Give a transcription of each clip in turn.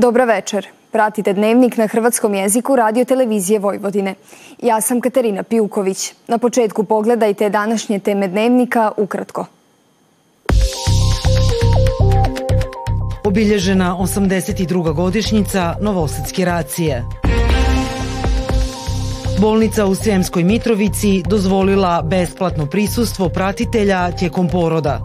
Dobra večer. Pratite dnevnik na hrvatskom jeziku radio televizije Vojvodine. Ja sam Katarina Pijuković. Na početku pogledajte današnje teme dnevnika ukratko. Obilježena 82. godišnjica Novosadske racije. Bolnica u Sremskoj Mitrovici dozvolila besplatno prisustvo pratitelja tijekom poroda.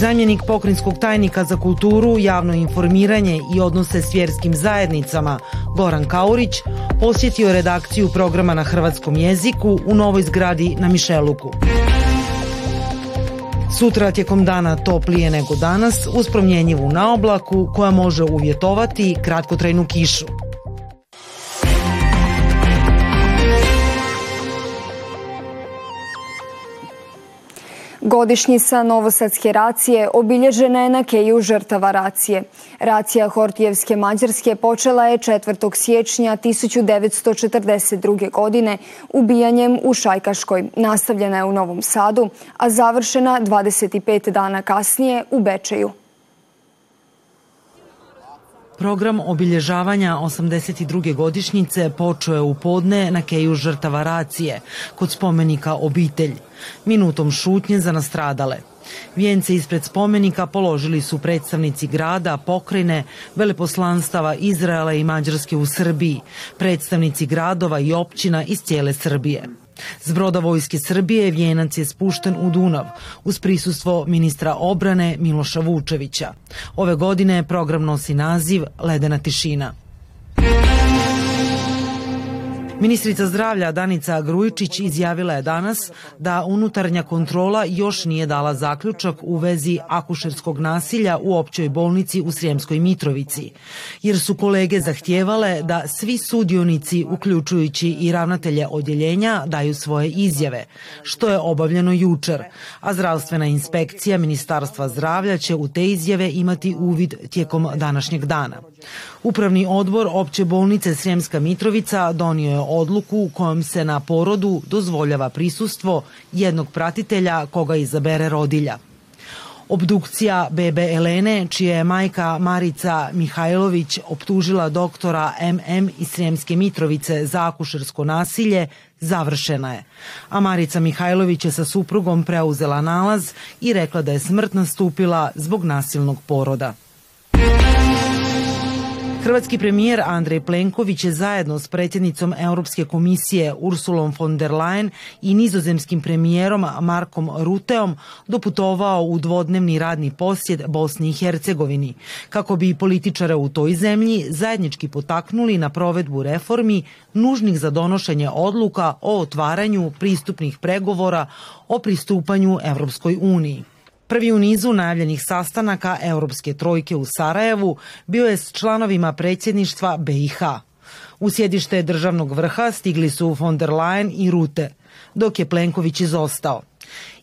Zamjenik pokrinjskog tajnika za kulturu, javno informiranje i odnose s vjerskim zajednicama Goran Kaurić posjetio redakciju programa na hrvatskom jeziku u novoj zgradi na Mišeluku. Sutra tijekom dana toplije nego danas uz promjenjivu naoblaku koja može uvjetovati kratkotrajnu kišu. Godišnjica Novosadske racije obilježena je na keju žrtava racije. Racija Hortijevske Mađarske počela je 4. siječnja 1942. godine ubijanjem u Šajkaškoj. Nastavljena je u Novom Sadu, a završena 25 dana kasnije u Bečeju. Program obilježavanja 82. godišnjice počeo je u podne na keju žrtava racije kod spomenika obitelj, minutom šutnje za nastradale. Vijence ispred spomenika položili su predstavnici grada, pokrajine, veleposlanstava Izraela i Mađarske u Srbiji, predstavnici gradova i općina iz cijele Srbije. S broda Vojske Srbije vijenac je spušten u Dunav uz prisustvo ministra obrane Miloša Vučevića. Ove godine program nosi naziv Ledena tišina. Ministrica zdravlja Danica Grujičić izjavila je danas da unutarnja kontrola još nije dala zaključak u vezi akušerskog nasilja u općoj bolnici u Srijemskoj Mitrovici, jer su kolege zahtijevale da svi sudionici, uključujući i ravnatelje odjeljenja, daju svoje izjave, što je obavljeno jučer, a zdravstvena inspekcija Ministarstva zdravlja će u te izjave imati uvid tijekom današnjeg dana. Upravni odbor opće bolnice Srijemska Mitrovica donio je odluku u kojom se na porodu dozvoljava prisustvo jednog pratitelja koga izabere rodilja. Obdukcija bebe Elene, čija je majka Marica Mihajlović optužila doktora MM iz Srijemske Mitrovice za akušersko nasilje, završena je. A Marica Mihajlović je sa suprugom preuzela nalaz i rekla da je smrt nastupila zbog nasilnog poroda. Hrvatski premijer Andrej Plenković je zajedno s predsjednicom Europske komisije Ursulom von der Leyen i nizozemskim premijerom Markom Ruteom doputovao u dvodnevni radni posjet Bosni i Hercegovini, kako bi političare u toj zemlji zajednički potaknuli na provedbu reformi nužnih za donošenje odluka o otvaranju pristupnih pregovora o pristupanju Europskoj uniji. Prvi u nizu najavljenih sastanaka Europske trojke u Sarajevu bio je s članovima predsjedništva BiH. U sjedište državnog vrha stigli su von der Leyen i Rute, dok je Plenković izostao.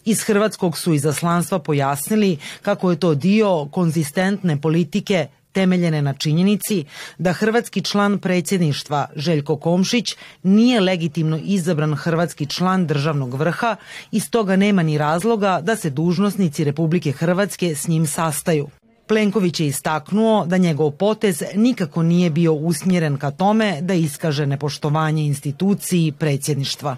Iz hrvatskog su izaslanstva pojasnili kako je to dio konzistentne politike temeljene na činjenici da hrvatski član predsjedništva Željko Komšić nije legitimno izabran hrvatski član državnog vrha i stoga nema ni razloga da se dužnosnici Republike Hrvatske s njim sastaju. Plenković je istaknuo da njegov potez nikako nije bio usmjeren ka tome da iskaže nepoštovanje instituciji predsjedništva.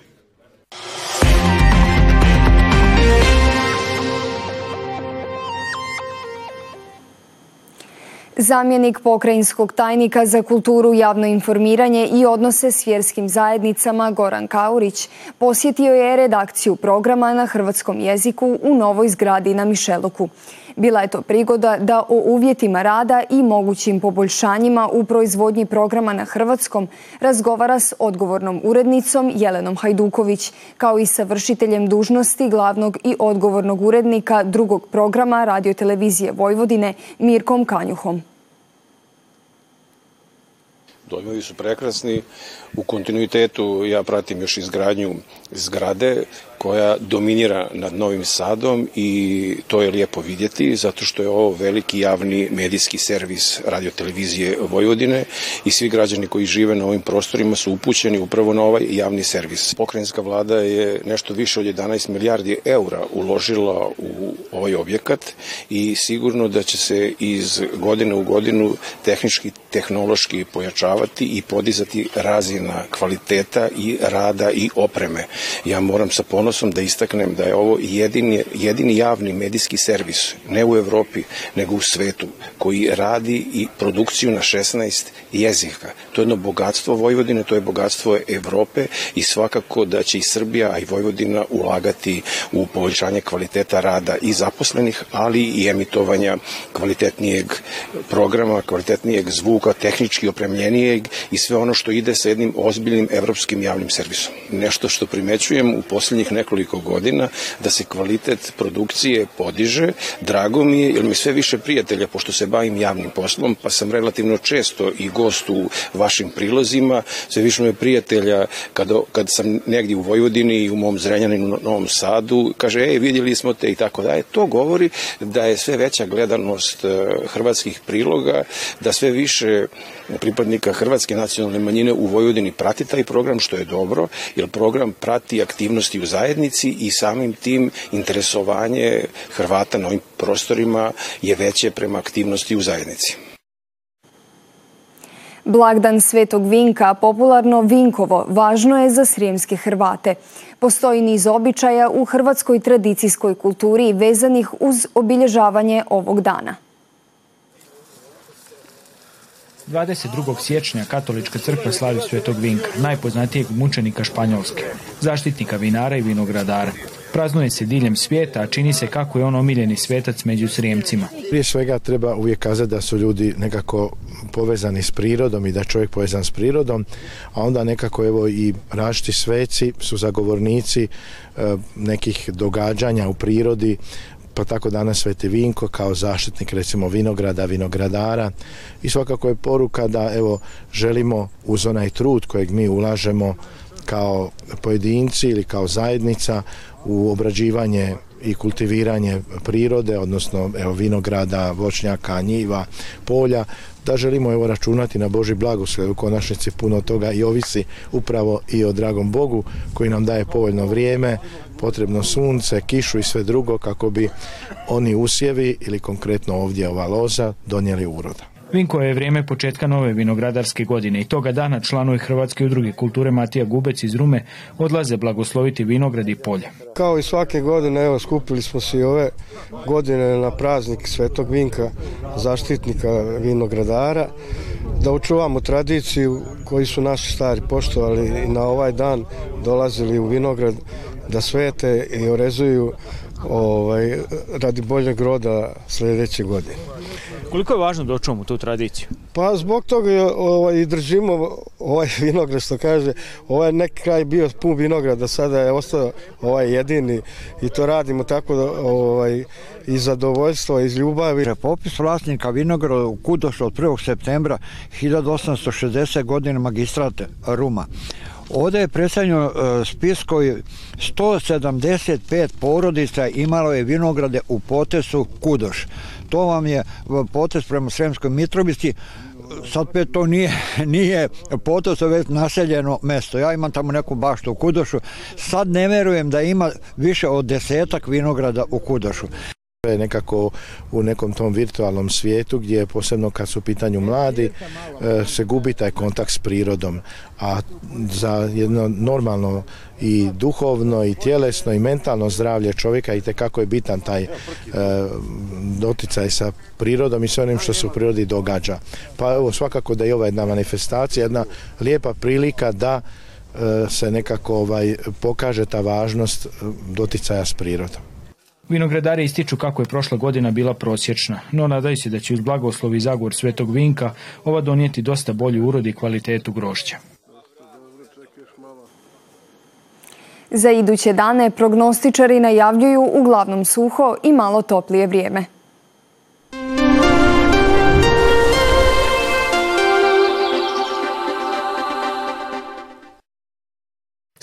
Zamjenik pokrajinskog tajnika za kulturu, javno informiranje i odnose s vjerskim zajednicama Goran Kaurić posjetio je redakciju programa na hrvatskom jeziku u novoj zgradi na Mišeluku. Bila je to prigoda da o uvjetima rada i mogućim poboljšanjima u proizvodnji programa na hrvatskom razgovara s odgovornom urednicom Jelenom Hajduković, kao i sa vršiteljem dužnosti glavnog i odgovornog urednika drugog programa radiotelevizije Vojvodine Mirkom Kanjuhom. Dojmovi su prekrasni. U kontinuitetu ja pratim još izgradnju zgrade koja dominira nad Novim Sadom i to je lijepo vidjeti zato što je ovo veliki javni medijski servis radiotelevizije Vojvodine i svi građani koji žive na ovim prostorima su upućeni upravo na ovaj javni servis. Pokrajinska vlada je nešto više od 11 milijardi eura uložila u ovaj objekat i sigurno da će se iz godine u godinu tehnički, tehnološki pojačavati i podizati razina kvaliteta i rada i opreme. Ja moram sa ponosom da istaknem da je ovo jedini, jedini javni medijski servis, ne u Evropi, nego u svetu, koji radi i produkciju na 16 jezika. To je jedno bogatstvo Vojvodine, to je bogatstvo Evrope i svakako da će i Srbija, a i Vojvodina ulagati u poboljšanje kvaliteta rada i zaposlenih, ali i emitovanja kvalitetnijeg programa, kvalitetnijeg zvuka, tehnički opremljenijeg i sve ono što ide sa jednim ozbiljnim evropskim javnim servisom. Nešto što primećujem u poslednjih nekoliko godina da se kvalitet produkcije podiže, drago mi je, jer mi sve više prijatelja, pošto se bavim javnim poslom, pa sam relativno često i gost u vašim prilozima, sve više me prijatelja kada, kad sam negdje u Vojvodini i u mom Zrenjaninu, Novom Sadu, kaže, ej, vidjeli smo te i tako daje. To govori da je sve veća gledanost e, hrvatskih priloga, da sve više pripadnika hrvatske nacionalne manjine u Vojvodini prati taj program, što je dobro, jer program prati aktivnosti u zajednici i samim tim interesovanje Hrvata na ovim prostorima je veće prema aktivnosti u zajednici. Blagdan Svetog Vinka, popularno Vinkovo, važno je za srijemske Hrvate. Postoji niz običaja u hrvatskoj tradicijskoj kulturi vezanih uz obilježavanje ovog dana. 22. siječnja Katolička crkva slavi Svetog Vinka, najpoznatijeg mučenika Španjolske, zaštitnika vinara i vinogradara. Praznuje se diljem svijeta, a čini se kako je on omiljeni svetac među srijemcima. Prije svega treba uvijek kazati da su ljudi nekako povezani s prirodom i da je čovjek povezan s prirodom, a onda nekako evo i različiti sveci su zagovornici e, nekih događanja u prirodi, pa tako danas Sveti Vinko kao zaštitnik recimo vinograda, vinogradara. I svakako je poruka da evo želimo uz onaj trud kojeg mi ulažemo kao pojedinci ili kao zajednica u obrađivanje i kultiviranje prirode, odnosno evo, vinograda, voćnjaka, njiva, polja, da želimo evo računati na Boži blagoslov. U konačnici puno toga i ovisi upravo i o dragom Bogu koji nam daje povoljno vrijeme, potrebno sunce, kišu i sve drugo kako bi oni usjevi ili konkretno ovdje ova loza donijeli uroda. Vinko je vrijeme početka nove vinogradarske godine i toga dana članovi Hrvatske udruge kulture Matija Gubec iz Rume odlaze blagosloviti vinograd i polje. Kao i svake godine, evo, skupili smo se i ove godine na praznik Svetog Vinka, zaštitnika vinogradara, da očuvamo tradiciju koji su naši stari poštovali i na ovaj dan dolazili u vinograd da svete i orezuju ovaj, radi boljeg roda sljedeće godine. Koliko je važno da očuvamo tu tradiciju? Pa zbog toga ovaj, i držimo ovaj vinograd što kaže, ovaj neki kraj bio pun vinograda, sada je ostao ovaj jedini i to radimo tako da ovaj, iz zadovoljstva, iz ljubavi. Popis vlasnika vinograda u Kudošu od 1. septembra 1860. godine magistrate Ruma. Ovdje je predstavljeno e, spis koji 175 porodica imalo je vinograde u potesu Kudoš. To vam je potes prema Sremskoj Mitrovici, sad pet to nije, nije potes, već naseljeno mesto. Ja imam tamo neku baštu u Kudošu. Sad ne verujem da ima više od desetak vinograda u Kudošu je nekako u nekom tom virtualnom svijetu gdje posebno kad su u pitanju mladi e, se gubi taj kontakt s prirodom a za jedno normalno i duhovno i tjelesno i mentalno zdravlje čovjeka i kako je bitan taj e, doticaj sa prirodom i sve onim što se u prirodi događa. Pa evo svakako da je ova jedna manifestacija, jedna lijepa prilika da e, se nekako ovaj pokaže ta važnost doticaja s prirodom. Vinogradari ističu kako je prošla godina bila prosječna, no nadaju se da će uz blagoslov i zagor Svetog Vinka ova donijeti dosta bolji urod i kvalitetu grošća. Za iduće dane prognostičari najavljuju uglavnom suho i malo toplije vrijeme.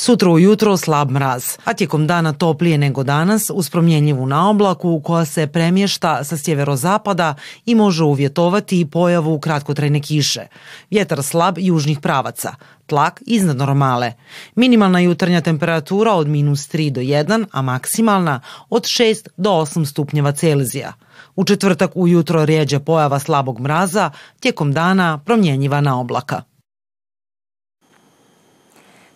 Sutra ujutro slab mraz, a tijekom dana toplije nego danas uz promjenjivu naoblaku koja se premješta sa sjeverozapada i može uvjetovati i pojavu kratkotrajne kiše. Vjetar slab južnih pravaca, tlak iznad normale. Minimalna jutarnja temperatura od minus 3 do 1, a maksimalna od 6 do 8 stupnjeva Celzija. U četvrtak ujutro rijeđe pojava slabog mraza, tijekom dana promjenjiva na oblaka.